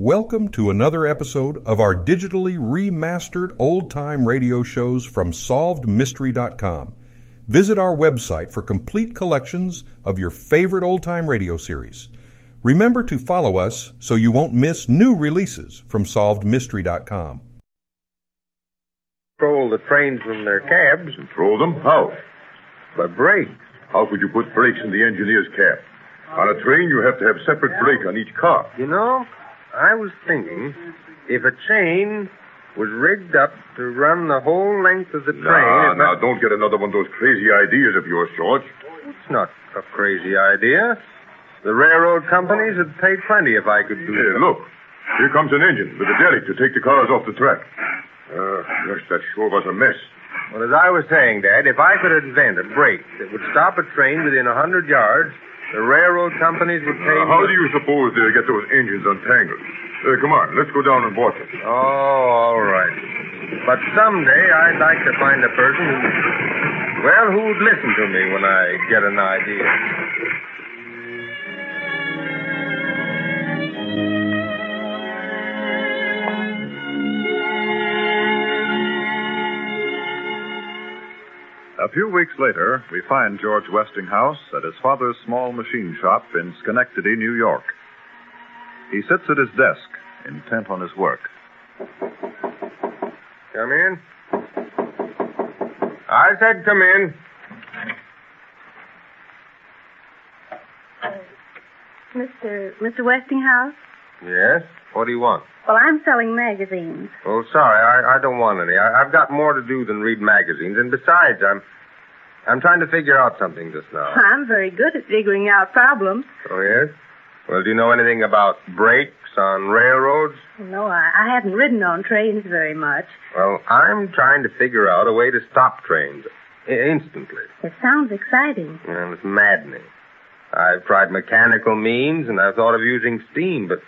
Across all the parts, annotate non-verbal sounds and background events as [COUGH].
Welcome to another episode of our digitally remastered old time radio shows from SolvedMystery.com. Visit our website for complete collections of your favorite old time radio series. Remember to follow us so you won't miss new releases from SolvedMystery.com. Control the trains from their cabs Control them? How? by brakes. How could you put brakes in the engineer's cab? On a train, you have to have separate brake on each car. You know, I was thinking if a chain was rigged up to run the whole length of the train. Now, now, don't get another one of those crazy ideas of yours, George. It's not a crazy idea. The railroad companies would pay plenty if I could do it. look. Here comes an engine with a derrick to take the cars off the track. Uh, gosh, that sure was a mess. Well, as I was saying, Dad, if I could invent a brake that would stop a train within a hundred yards, the railroad companies would pay Uh, how do you suppose they'll get those engines untangled? Uh, come on, let's go down and watch it. Oh, all right. But someday I'd like to find a person who, well, who would listen to me when I get an idea. A few weeks later, we find George Westinghouse at his father's small machine shop in Schenectady, New York. He sits at his desk, intent on his work. Come in. I said come in. Uh, Mr. Mr. Westinghouse? Yes? What do you want? Well, I'm selling magazines. Oh, sorry, I, I don't want any. I, I've got more to do than read magazines, and besides, I'm I'm trying to figure out something just now. [LAUGHS] I'm very good at figuring out problems. Oh, yes? Well, do you know anything about brakes on railroads? No, I, I haven't ridden on trains very much. Well, I'm trying to figure out a way to stop trains i- instantly. It sounds exciting. Well, it's maddening. I've tried mechanical means, and I've thought of using steam, but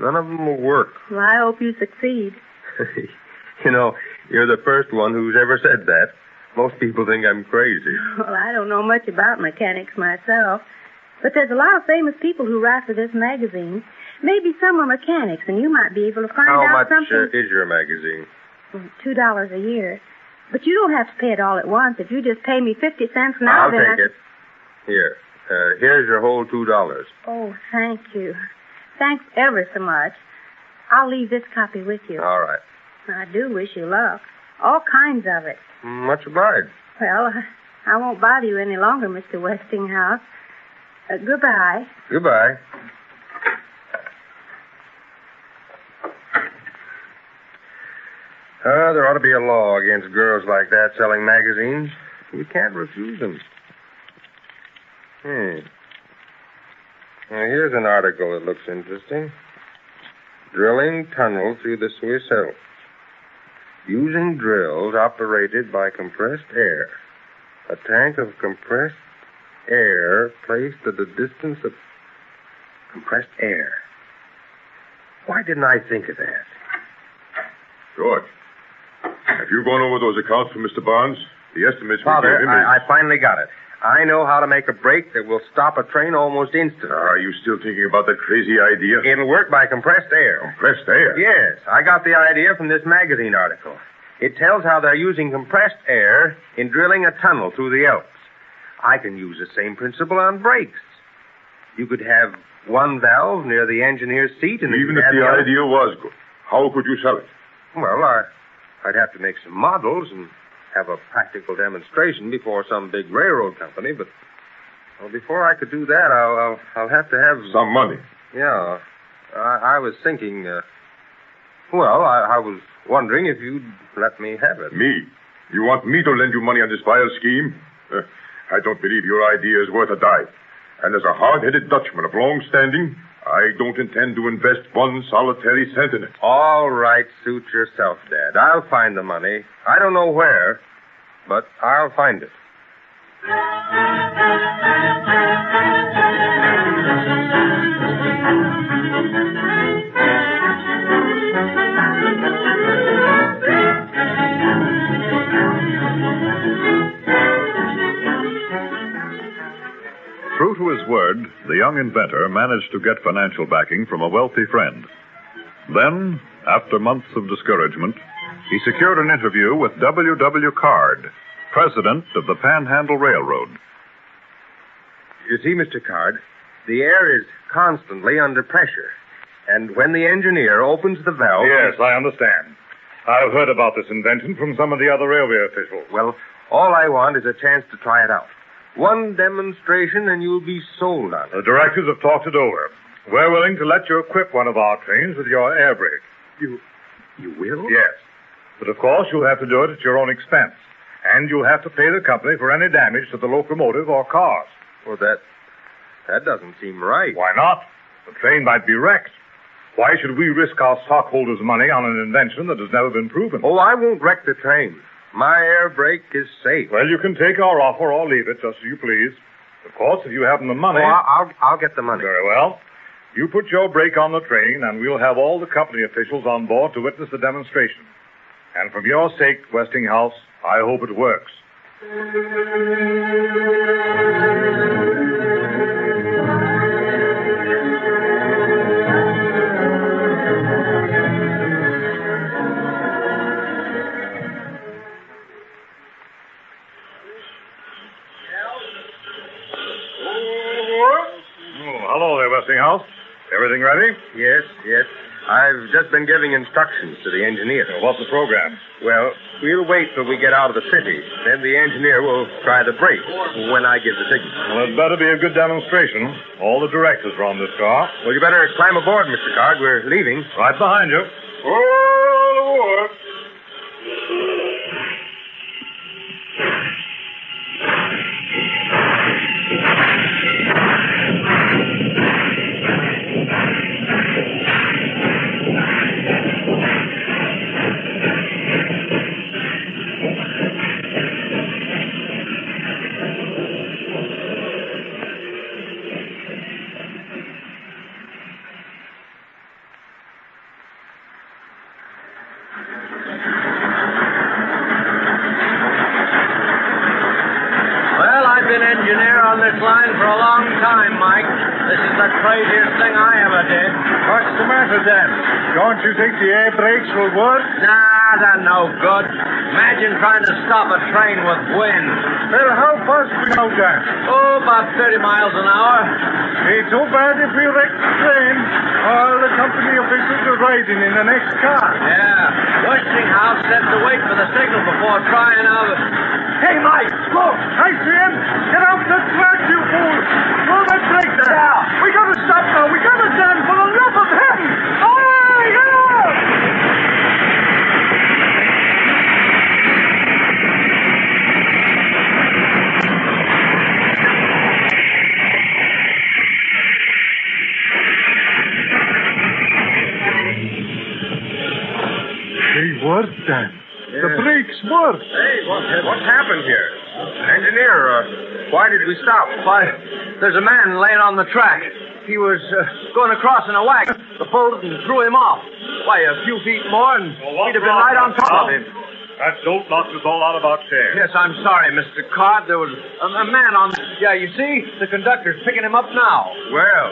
none of them will work. [LAUGHS] Well, I hope you succeed. you know, you're the first one who's ever said that. Most people think I'm crazy. [LAUGHS] Well, I don't know much about mechanics myself, but there's a lot of famous people who write for this magazine. Maybe some are mechanics, and you might be able to find How out much uh, something. is your magazine? Two dollars a year. But you don't have to pay it all at once. If you just pay me fifty cents now, I'll then take I... it. Here. Uh, here's your whole two dollars. Oh, thank you. Thanks ever so much. I'll leave this copy with you. All right. I do wish you luck. All kinds of it. Much obliged. Well, I won't bother you any longer, Mr. Westinghouse. Uh, goodbye. Goodbye. Uh, there ought to be a law against girls like that selling magazines. You can't refuse them. Hmm. Now, here's an article that looks interesting. Drilling tunnel through the Swiss Alps. Using drills operated by compressed air. A tank of compressed air placed at a distance of compressed air. Why didn't I think of that? George, have you gone over those accounts for Mr. Barnes? The estimates we gave him I, I finally got it. I know how to make a brake that will stop a train almost instantly. Are you still thinking about that crazy idea? It'll work by compressed air. Compressed air? Yes, I got the idea from this magazine article. It tells how they're using compressed air in drilling a tunnel through the Alps. I can use the same principle on brakes. You could have one valve near the engineer's seat, and Even if have the idea was good, how could you sell it? Well, I, I'd have to make some models and have a practical demonstration before some big railroad company, but well, before I could do that, I'll, I'll, I'll have to have Some money. Yeah, I, I was thinking. Uh, well, I, I was wondering if you'd let me have it. Me? You want me to lend you money on this vile scheme? Uh, I don't believe your idea is worth a dime. And as a hard-headed Dutchman of long standing, I don't intend to invest one solitary cent in it. All right, suit yourself, Dad. I'll find the money. I don't know where, but I'll find it. True to his word, the young inventor managed to get financial backing from a wealthy friend. Then, after months of discouragement, he secured an interview with W. W. Card, president of the Panhandle Railroad. You see, Mr. Card, the air is constantly under pressure. And when the engineer opens the valve. Yes, I understand. I've heard about this invention from some of the other railway officials. Well, all I want is a chance to try it out. One demonstration and you'll be sold on it. The directors have talked it over. We're willing to let you equip one of our trains with your air brake. You. You will? Yes. But of course, you'll have to do it at your own expense. And you'll have to pay the company for any damage to the locomotive or cars. Well, that. That doesn't seem right. Why not? The train might be wrecked. Why should we risk our stockholders' money on an invention that has never been proven? Oh, I won't wreck the train. My air brake is safe. Well, you can take our offer or leave it, just as you please. Of course, if you haven't the money. Oh, I'll, I'll get the money. Very well. You put your brake on the train, and we'll have all the company officials on board to witness the demonstration. And from your sake, Westinghouse, I hope it works. Oh, hello there, Westinghouse. Everything ready? Yes, yes. I've just been giving instructions to the engineer. What's the program? Well, we'll wait till we get out of the city. Then the engineer will try the brakes when I give the signal. Well, it better be a good demonstration. All the directors are on this car. Well, you better climb aboard, Mr. Card. We're leaving. Right behind you. Oh, on for a long time, Mike. This is the craziest thing I ever did. What's the matter, Dan? Don't you think the air brakes will work? Nah, they're no good. Imagine trying to stop a train with wind. Well, how fast we go, Dan? Oh, about 30 miles an hour. Ain't too bad if we wreck the train. All the company officials are riding in the next car. Yeah. Westinghouse said to wait for the signal before trying out. They worked, Dan. The brakes worked. Hey, what, what's happened here? Engineer, uh, why did we stop? Why, there's a man laying on the track. He was uh, going across in a wagon. The bolt and threw him off. Why, a few feet more, and we'd have been right on top of him. That dope knocked us all out of our chairs. Yes, I'm sorry, Mr. Card. There was a, a man on. Yeah, you see, the conductor's picking him up now. Well,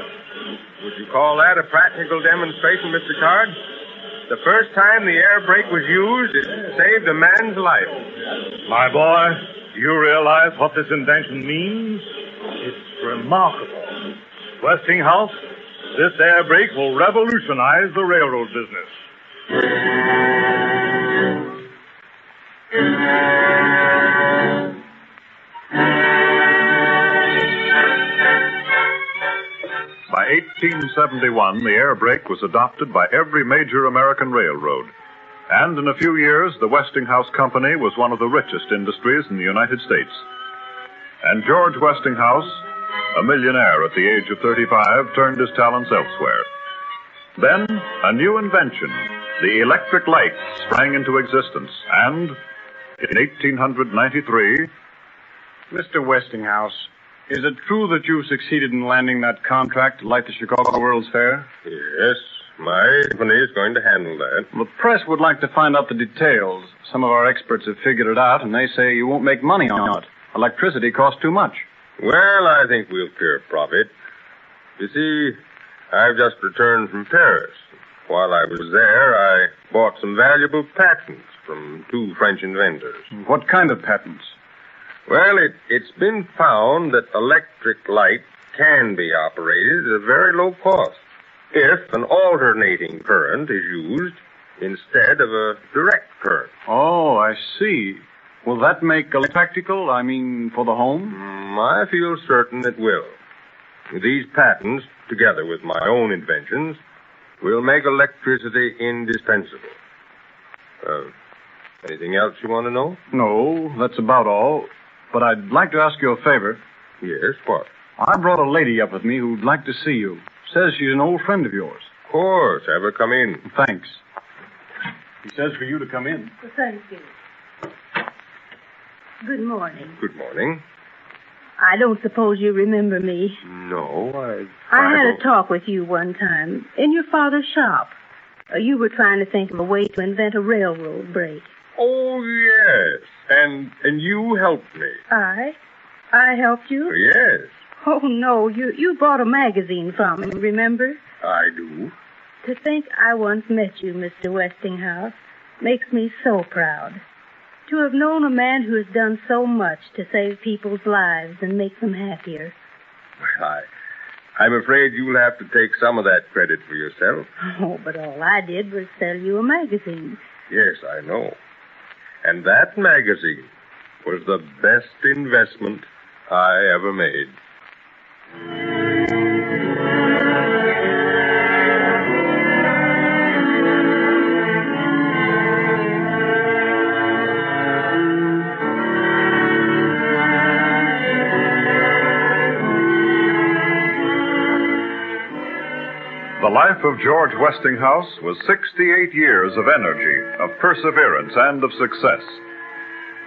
would you call that a practical demonstration, Mr. Card? The first time the air brake was used, it saved a man's life. My boy, do you realize what this invention means? It's remarkable. Westinghouse, this air brake will revolutionize the railroad business. By 1871, the air brake was adopted by every major American railroad. And in a few years, the Westinghouse Company was one of the richest industries in the United States. And George Westinghouse, a millionaire at the age of 35, turned his talents elsewhere. Then, a new invention, the electric light, sprang into existence. And in 1893, Mr. Westinghouse, is it true that you succeeded in landing that contract to light the Chicago World's Fair? Yes, my company is going to handle that. The press would like to find out the details. Some of our experts have figured it out, and they say you won't make money on it. Electricity costs too much. Well, I think we'll clear a profit. You see, I've just returned from Paris. While I was there, I bought some valuable patents from two French inventors. What kind of patents? Well, it, it's been found that electric light can be operated at a very low cost if an alternating current is used instead of a direct current. Oh, I see. Will that make it practical? I mean, for the home? Mm, I feel certain it will. These patents, together with my own inventions, will make electricity indispensable. Uh, anything else you want to know? No, that's about all. But I'd like to ask you a favor. Yes, what? I brought a lady up with me who'd like to see you. Says she's an old friend of yours. Of course. Have her come in. Thanks. He says for you to come in. Thank you. Good morning. Good morning. I don't suppose you remember me. No, I. I had don't- a talk with you one time in your father's shop. Uh, you were trying to think of a way to invent a railroad brake. Oh yes, and and you helped me. I? I helped you? Oh, yes, Oh, no. You, you bought a magazine from me, remember? I do. To think I once met you, Mr. Westinghouse, makes me so proud. To have known a man who has done so much to save people's lives and make them happier. Well, I, I'm afraid you'll have to take some of that credit for yourself. Oh, but all I did was sell you a magazine. Yes, I know. And that magazine was the best investment I ever made. Of George Westinghouse was 68 years of energy, of perseverance, and of success.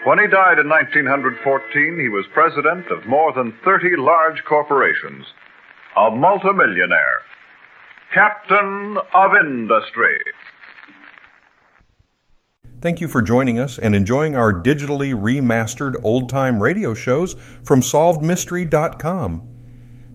When he died in 1914, he was president of more than 30 large corporations, a multimillionaire, captain of industry. Thank you for joining us and enjoying our digitally remastered old time radio shows from SolvedMystery.com.